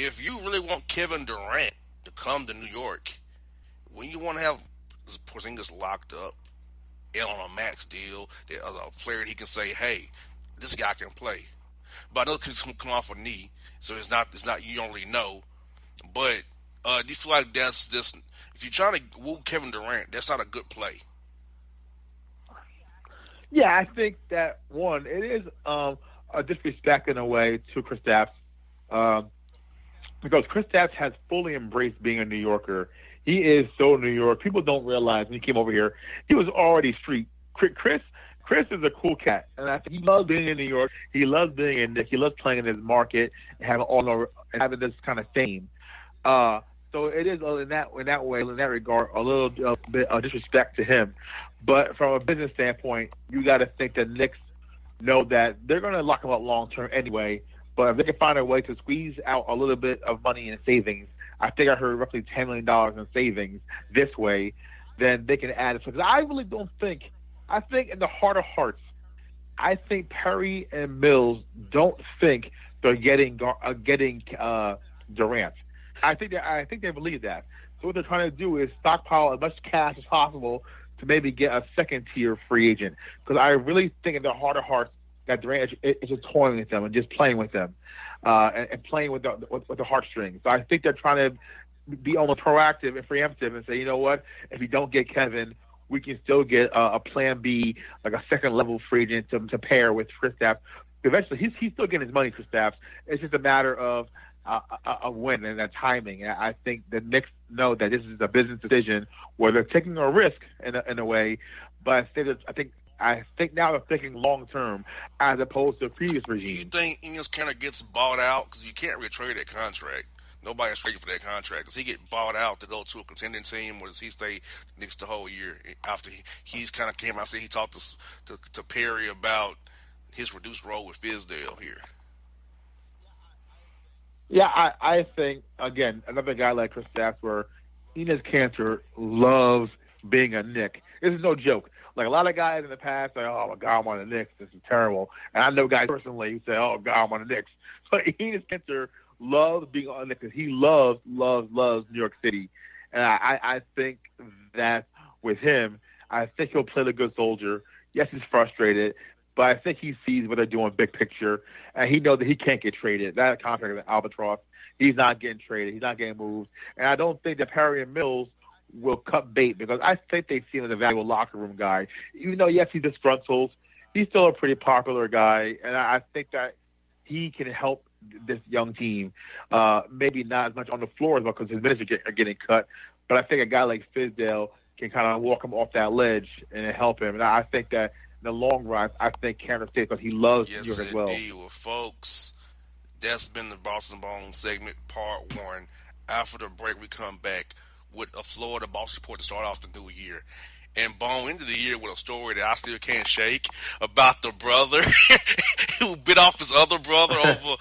If you really want Kevin Durant to come to New York, when you want to have Porzingis locked up and on a max deal, that a player he can say, "Hey, this guy can play." But I know he's come off a knee, so it's not it's not you don't really know. But uh, do you feel like that's just if you're trying to woo Kevin Durant, that's not a good play? Yeah, I think that one it is um, a disrespect in a way to Kristaps, um, because Kristaps has fully embraced being a New Yorker. He is so New York. People don't realize when he came over here, he was already street. Chris Chris is a cool cat, and I think he loves being in New York. He loves being in. He loves playing in his market and having all over, having this kind of fame. Uh, so it is uh, in that in that way, in that regard, a little bit of disrespect to him. But from a business standpoint, you got to think that Knicks know that they're going to lock him up long term anyway. But if they can find a way to squeeze out a little bit of money in savings, I think I heard roughly ten million dollars in savings this way, then they can add it. Because I really don't think, I think in the heart of hearts, I think Perry and Mills don't think they're getting uh, getting uh, Durant. I think that I think they believe that. So what they're trying to do is stockpile as much cash as possible to maybe get a second tier free agent. Because I really think in their heart of hearts that Durant is, just toying with them and just playing with them, uh, and, and, playing with the with, with the heartstrings. So I think they're trying to be almost proactive and preemptive and say, you know what, if you don't get Kevin, we can still get a, a plan B, like a second level free agent to, to pair with Kristaps. Eventually, he's he's still getting his money, Kristaps. It's just a matter of a, a win and a timing. And I think the Knicks know that this is a business decision where they're taking a risk in a, in a way, but I think that, I think I think now they're thinking long term as opposed to previous regime. You think Enes Kanter gets bought out because you can't really trade that contract? Nobody's trading for that contract. Does he get bought out to go to a contending team, or does he stay next the whole year? After he, he's kind of came out, said he talked to, to to Perry about his reduced role with Fizdale here. Yeah, I, I think again another guy like Kristaps, where Enes Kanter loves being a Knick. This is no joke. Like a lot of guys in the past say, "Oh my God, I'm on the Knicks. This is terrible." And I know guys personally who say, "Oh God, I'm on the Knicks." But Enes Kanter loves being on the Knicks. He loves, loves, loves New York City, and I, I think that with him, I think he'll play the good soldier. Yes, he's frustrated, but I think he sees what they're doing big picture, and he knows that he can't get traded. That contract an albatross. He's not getting traded. He's not getting moved. And I don't think that Perry and Mills will cut bait because I think they see him as a valuable locker room guy. Even though, yes, he's disgruntled, he's still a pretty popular guy, and I think that he can help this young team. Uh, maybe not as much on the floor as well because his minutes are, get, are getting cut, but I think a guy like Fizdale can kind of walk him off that ledge and help him. And I think that in the long run, I think Kansas State because he loves yes, New York as well. Indeed. Well, folks, that's been the Boss and Bone segment, part one. After the break, we come back with a Florida Boston report to start off the new year. And Bone into the year with a story that I still can't shake about the brother who bit off his other brother over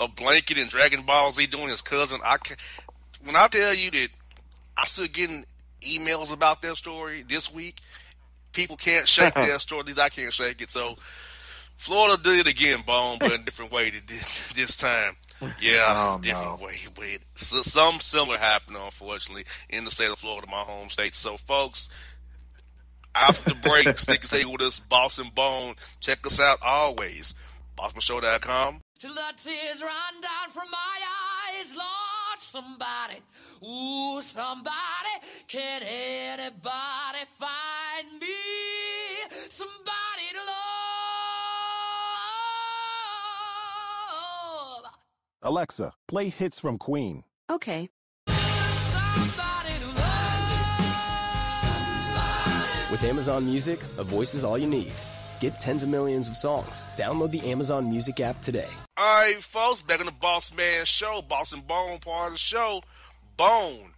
a blanket in Dragon Ball Z doing his cousin. I can, when I tell you that I'm still getting emails about that story this week, people can't shake their story. At least I can't shake it. So Florida did it again, Bone, but in a different way this time. Yeah, oh, different no. way. But so, some similar happened, unfortunately, in the state of Florida, my home state. So, folks, after the break, stick and stay with us, Boss and Bone. Check us out always, BossmanShow.com. Till the tears run down from my eyes, Lord, somebody, ooh, somebody, can anybody find me? Somebody Alexa, play hits from Queen. Okay. With Amazon Music, a voice is all you need. Get tens of millions of songs. Download the Amazon Music app today. All right, folks, back on the Boss Man Show, Boss and Bone part of the show. Bone.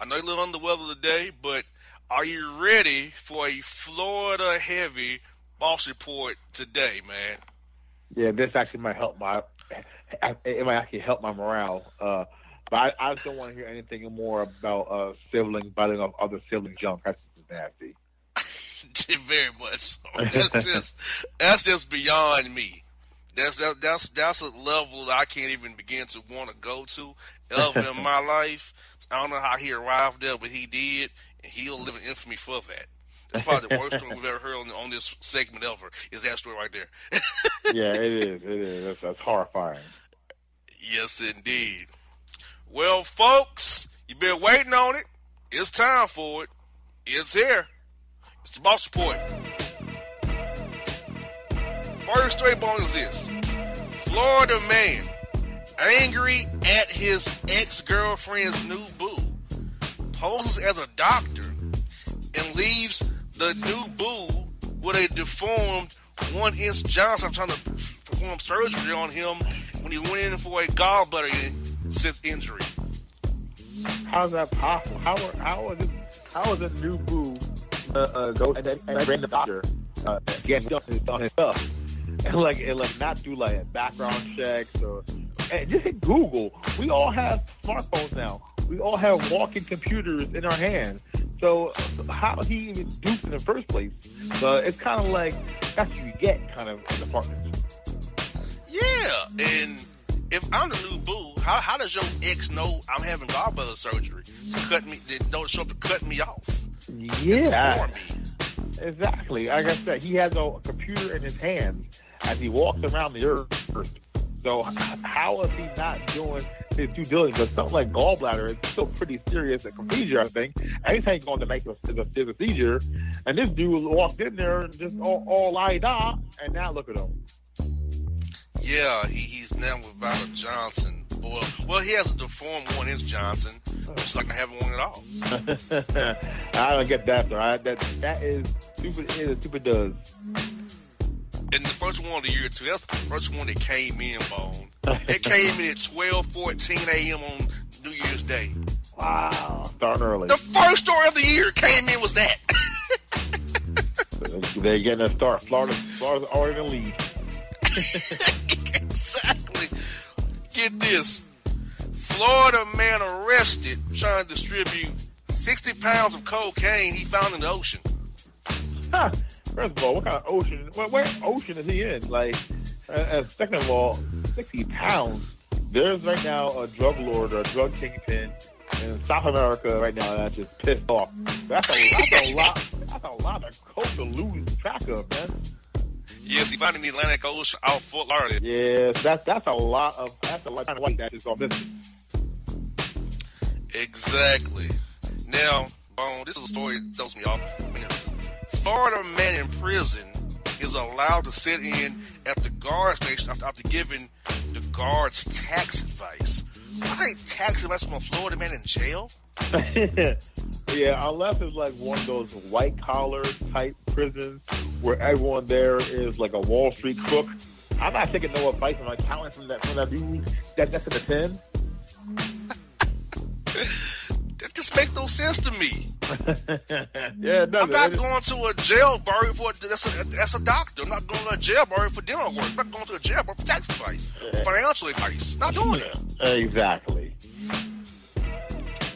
I know you're a little under the weather today, but are you ready for a Florida heavy boss report today, man? Yeah, this actually might help my. It might actually help my morale. Uh, but I, I just don't want to hear anything more about uh, siblings biting off other sibling junk. That's just nasty. Very much. So. That's just that's just beyond me. That's that, that's that's a level that I can't even begin to want to go to ever in my life. I don't know how he arrived there, but he did, and he'll live in infamy for that. That's probably the worst story we've ever heard on, on this segment ever. Is that story right there? yeah, it is. It is. That's, that's horrifying. Yes, indeed. Well, folks, you've been waiting on it. It's time for it. It's here. It's the boss report. First story bone is this Florida man angry at his ex girlfriend's new boo poses as a doctor and leaves the new boo with a deformed one inch Johnson trying to perform surgery on him when he went in for a gallbladder injury. How's that possible? How are, how is it? How is a new boo uh, uh, go and then and bring the doctor uh, get on his, stuff and like and like not do like background checks or and just hit Google. We all have smartphones now. We all have walking computers in our hands. So how he even dupe in the first place? So it's kind of like that's what you get, kind of in apartments. Yeah, and if I'm the new boo, how, how does your ex know I'm having gallbladder surgery to cut me? They don't show up to cut me off. Yeah, exactly. Like I said, he has a computer in his hands as he walks around the earth. So how is he not doing his due diligence? Because something like gallbladder is still pretty serious a procedure, I think. Anything he's going to make a, a procedure. And this dude walked in there and just all, all la da, and now look at him. Yeah, he, he's now with Valor Johnson. Boy, well, he has a deformed one inch Johnson. It's like I haven't one at all. I don't get that, though. I, that that is stupid. It is a stupid. Does. And the first one of the year too. That's the first one that came in, Bone. It came in at twelve fourteen a.m. on New Year's Day. Wow, starting early. The first story of the year came in was that. They're getting a start. Florida, Florida's already in the lead. Get this. Florida man arrested trying to distribute 60 pounds of cocaine he found in the ocean. Huh. First of all, what kind of ocean? Well, where ocean is he in? Like, uh, second of all, 60 pounds. There's right now a drug lord or a drug kingpin in South America right now that's just pissed off. That's a, that's a lot. That's a lot of coke to lose track of, man. Yes, he found in the Atlantic Ocean out Fort Lauderdale. Yes, that's that's a lot of that's a lot of white that is on this. Exactly. Now, um, this is a story that throws me off. Florida man in prison is allowed to sit in at the guard station after, after giving the guards tax advice. I ain't tax advice from a Florida man in jail. yeah, unless it's like one of those white collar type prisons where everyone there is like a Wall Street crook. I'm not taking no advice from like talent from that from that dude that that's in the pen. that just makes no sense to me. yeah, it I'm not going to a jail bar for that's a that's a doctor. I'm not going to a jail bar for dinner work. I'm not going to a jail bar for tax advice, financial advice. Not doing it. Exactly.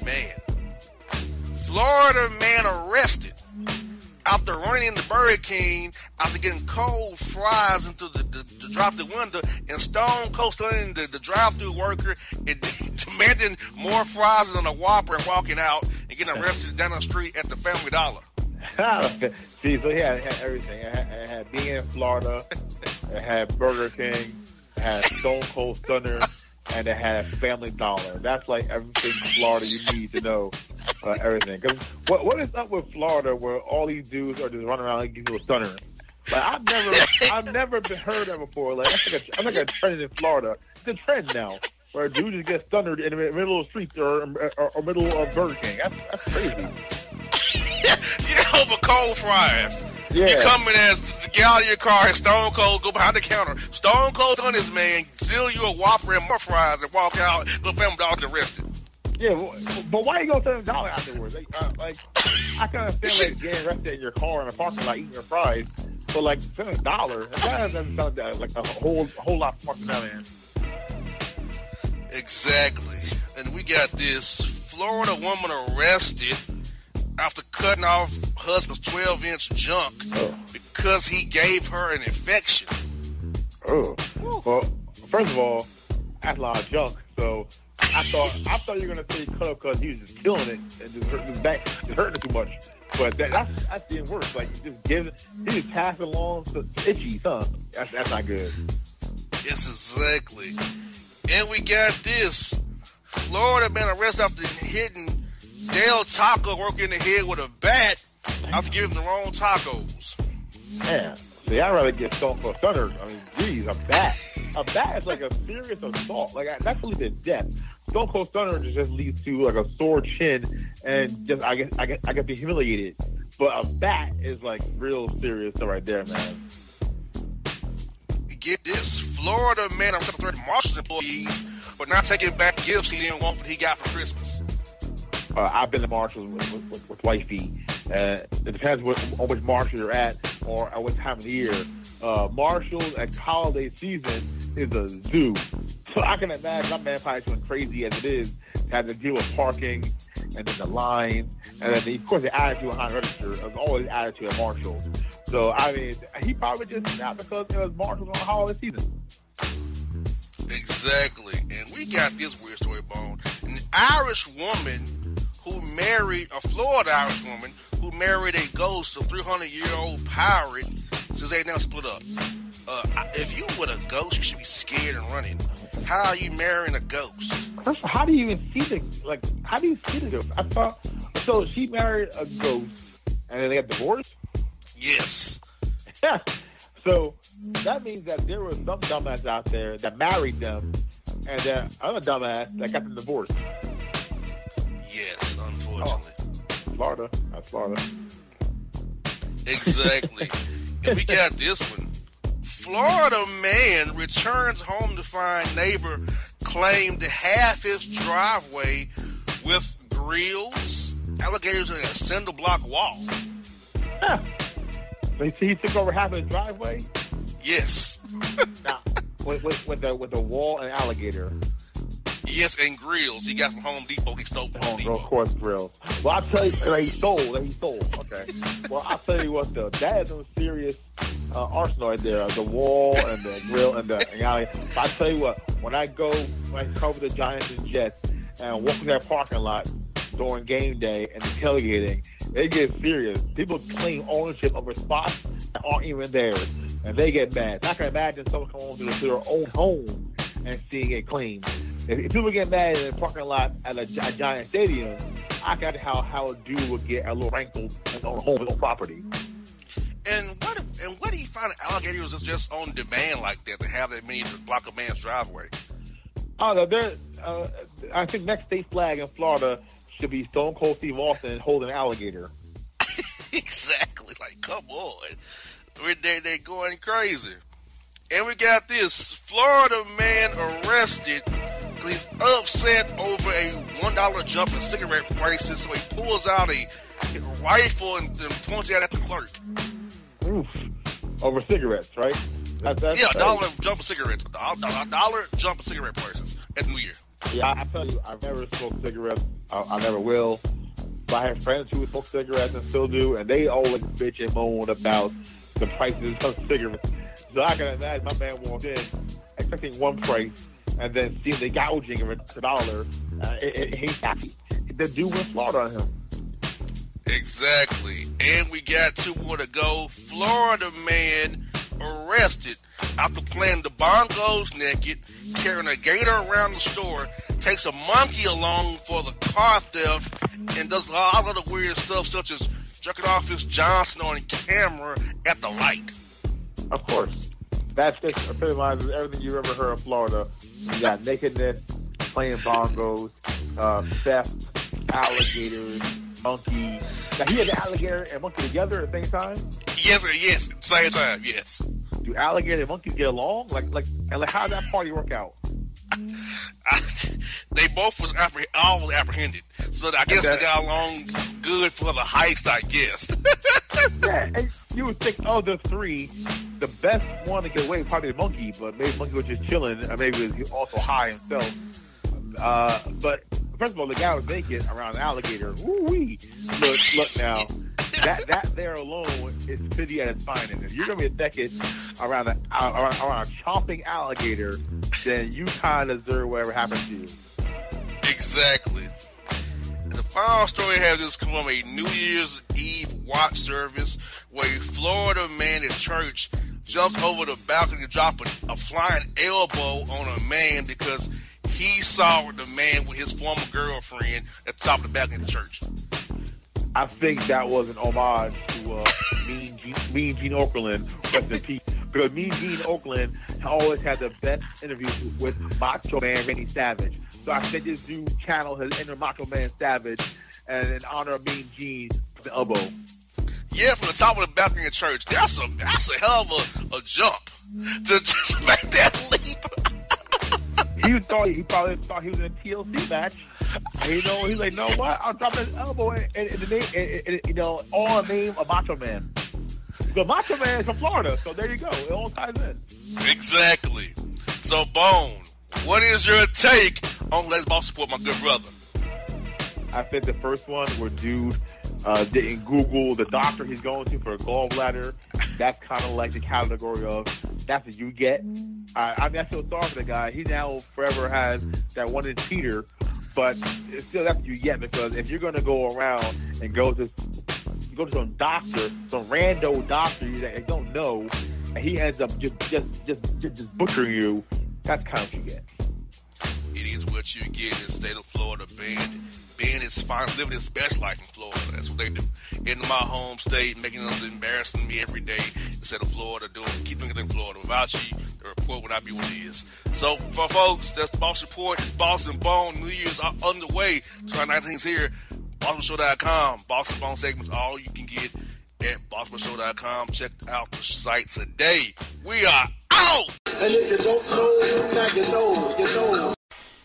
Man, Florida man arrested after running into Burger King after getting cold fries into the, the, the drop the window and stone cold stunning the, the drive through worker and demanding more fries than a Whopper and walking out and getting arrested down the street at the Family Dollar. See, so he had, had everything. It had, it had being in Florida, it had Burger King, it had Stone Cold Stunner, and it had Family Dollar. That's like everything Florida you need to know uh, everything. Cause what what is up with Florida where all these dudes are just running around like these little stunners? Like I've never I've never been heard of before. Like that's like a, I'm like a trend in Florida. It's a trend now where a dude just stunned in the middle of the street or, or, or middle of Burger King. That's that's crazy. yeah, over cold fries. Yeah. You come in as get out of your car and Stone Cold go behind the counter. Stone Cold on this man, steal you a Whopper and more fries and walk out. The family dog get arrested. Yeah, but why are you go to the dollar afterwards? Like, uh, like I can understand like getting arrested in your car in a parking lot eating your fries, but like spending a dollar that doesn't sound like a whole whole lot smarter than that. Exactly, and we got this Florida woman arrested after cutting off husband's 12 inch junk oh. because he gave her an infection. Oh, well, first of all, that's a lot of junk. So I thought I thought you were gonna say cut up because he was just killing it and just hurting his back, just hurting it too much. But that, that's that's even worse. Like you just give, he just pass it along to, to itchy, huh? That's that's not good. Yes, exactly. And we got this. Florida man arrested after hitting Del Taco working in the head with a bat after giving him the wrong tacos. Man, see, I'd rather get Stone Cold Stunner. I mean, geez, a bat. A bat is like a serious assault. Like that's really to death. Stone Cold Stunner just leads to like a sore chin and just I get I get I get be humiliated. But a bat is like real serious stuff right there, man. Get this. Florida man I'm threat Marshall's employees for not taking back gifts he didn't want what he got for Christmas. Uh, I've been to Marshalls with, with, with, with wifey. Uh, it depends what, on which Marshall you're at or at what time of the year. Uh, Marshalls at holiday season is a zoo. So I can imagine my man probably going crazy as it is, had to deal with parking and then the line, and then the, of course the attitude behind register is always attitude at Marshalls. So I mean, he probably just not because it was Marshalls on the holiday season. Exactly. And we got this weird story, Bone. An Irish woman who married, a Florida Irish woman who married a ghost, a 300 year old pirate, since they now split up. Uh, if you with a ghost, you should be scared and running. How are you marrying a ghost? First, how do you even see the like? How do you see the ghost? I thought so. She married a ghost, and then they got divorced. Yes. Yeah. so that means that there was some dumbass out there that married them, and then other dumbass that got them divorced. Yes, unfortunately. Oh, Florida, that's Florida. Exactly. and we got this one. Florida man returns home to find neighbor claimed half his driveway with grills, alligators, and a cinder block wall. Huh. So he, he took over half of his driveway. Yes. now, with, with, with the with the wall and alligator. Yes, and grills he got from Home Depot. He stole from Home Depot. Of course, grills. Well, I'll tell you, like, he stole. Like, he stole. Okay. well, I'll tell you what, though. That is a serious uh, arsenal right there. The wall and the grill and the and alley. I'll tell you what, when I go, when I cover the Giants and Jets and walk in that parking lot during game day and the tailgating, they get serious. People claim ownership over spots that aren't even theirs, and they get mad. I can imagine someone coming home to their own home and seeing it clean. If, if people get mad in a parking lot at a, a giant stadium, I got how how a dude would get a little rankled on a home property. And what and what do you find alligators is just on demand like that to have that many to block a man's driveway? Oh no, there. Uh, I think next state flag in Florida should be Stone Cold Steve Austin holding an alligator. exactly. Like, come on, they they're going crazy. And we got this Florida man arrested because he's upset over a one dollar jump in cigarette prices. So he pulls out a rifle and, and points it at the clerk. Oof. Over cigarettes, right? That's, that's yeah, a dollar jump of cigarettes. A dollar, a dollar jump of cigarette prices at New Year. Yeah, I tell you, I've never smoked cigarettes. I, I never will. But I have friends who smoke cigarettes and still do, and they always bitch and moan about the prices of cigarettes. So I can imagine my man walked in expecting one price and then seeing the gouging of a dollar. Uh, it, it, he's happy. The dude went Florida on him. Exactly. And we got two more to go. Florida man arrested after playing the bongos naked, carrying a gator around the store, takes a monkey along for the car theft, and does a lot of the weird stuff such as jerking off his Johnson on camera at the light. Of course. That's just epitomizes everything you've ever heard of Florida. You got nakedness, playing bongos, uh, theft, alligators, monkey. Now he had the alligator and monkey together at the same time. Yes, yes, same time. Yes. Do alligator and monkeys get along? Like, like, and like, how did that party work out? I, they both was appreh- apprehended, so I guess they got along good for the heist. I guess. yeah, you would think, oh, the three, the best one to get away probably the monkey, but maybe monkey was just chilling, and maybe he was also high himself. Uh, but first of all, the guy was naked around an alligator. Woo wee! Look, look now. That that there alone is pity at its finest. If you're gonna be naked around a around, around a chomping alligator, then you kind of deserve whatever happens to you. Exactly. The final story has this come from a New Year's Eve watch service where a Florida man in church jumps over the balcony to drop a, a flying elbow on a man because he saw the man with his former girlfriend at the top of the balcony of the church. I think that was an homage to uh, Mean Gene, Mean Gene Okerlund, rest in peace. Because Mean Gene Okerlund always had the best interviews with Macho Man Randy Savage. So I think this dude channeled his inner Macho Man Savage, and in honor of Mean Gene, the elbow. Yeah, from the top of the balcony of church. That's a that's a hell of a, a jump to just make that leap. He thought he probably thought he was in a TLC match. And, you know, he's like, "No, what? I'll drop his elbow in, in, in the name, in, in, you know, all the name of Macho Man." Because Macho Man is from Florida, so there you go. It all ties in. Exactly. So, Bone, what is your take on Let's Ball Support, my good brother? I think the first one where dude uh, didn't Google the doctor he's going to for a gallbladder. That's kind of like the category of that's what you get. I, I mean, I feel sorry for the guy. He now forever has that one in Peter, but it's still that's what you get because if you're going to go around and go to go to some doctor, some rando doctor that you don't know, and he ends up just just just just, just butchering you, that's kind of what you get. It is what you get in the state of Florida. Ben, Ben is finally living his best life in Florida. That's what they do. In my home state, making us embarrassing me every day instead of Florida doing keeping it in Florida. Without you, the report would not be what it is. So for folks, that's the Boss Report. It's Boss and Bone. New Year's are underway. 2019 is here. BossmanShow.com. Boston Bone segments, all you can get at BossmanShow.com. Check out the site today. We are out! And if you don't know, now you know, you know.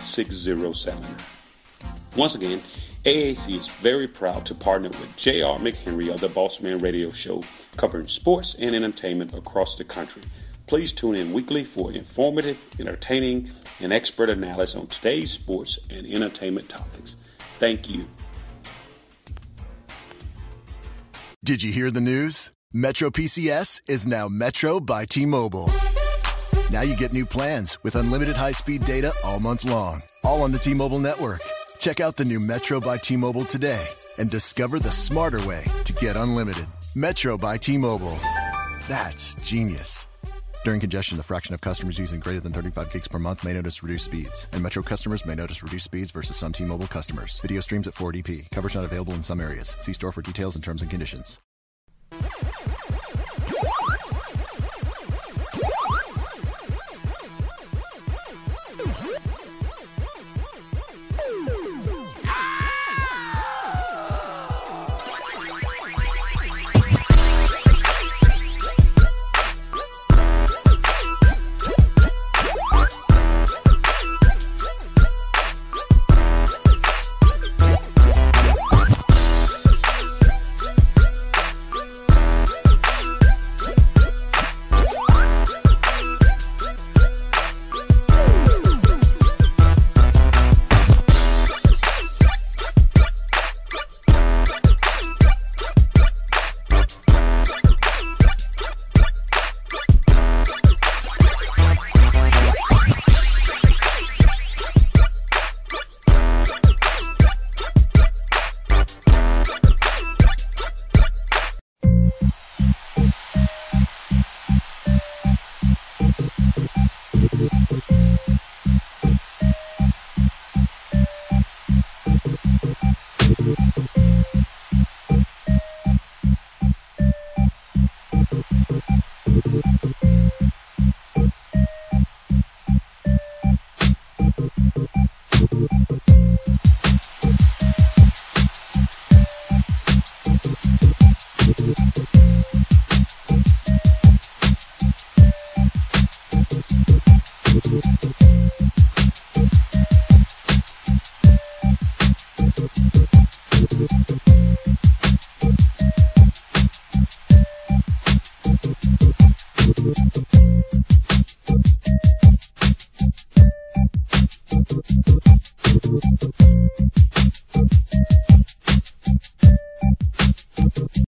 6079. Once again, AAC is very proud to partner with J.R. McHenry of the Bossman Radio Show, covering sports and entertainment across the country. Please tune in weekly for informative, entertaining, and expert analysis on today's sports and entertainment topics. Thank you. Did you hear the news? Metro PCS is now Metro by T Mobile. Now you get new plans with unlimited high speed data all month long, all on the T Mobile network. Check out the new Metro by T Mobile today and discover the smarter way to get unlimited. Metro by T Mobile. That's genius. During congestion, the fraction of customers using greater than 35 gigs per month may notice reduced speeds, and Metro customers may notice reduced speeds versus some T-Mobile customers. Video streams at 480p. Coverage not available in some areas. See store for details and terms and conditions.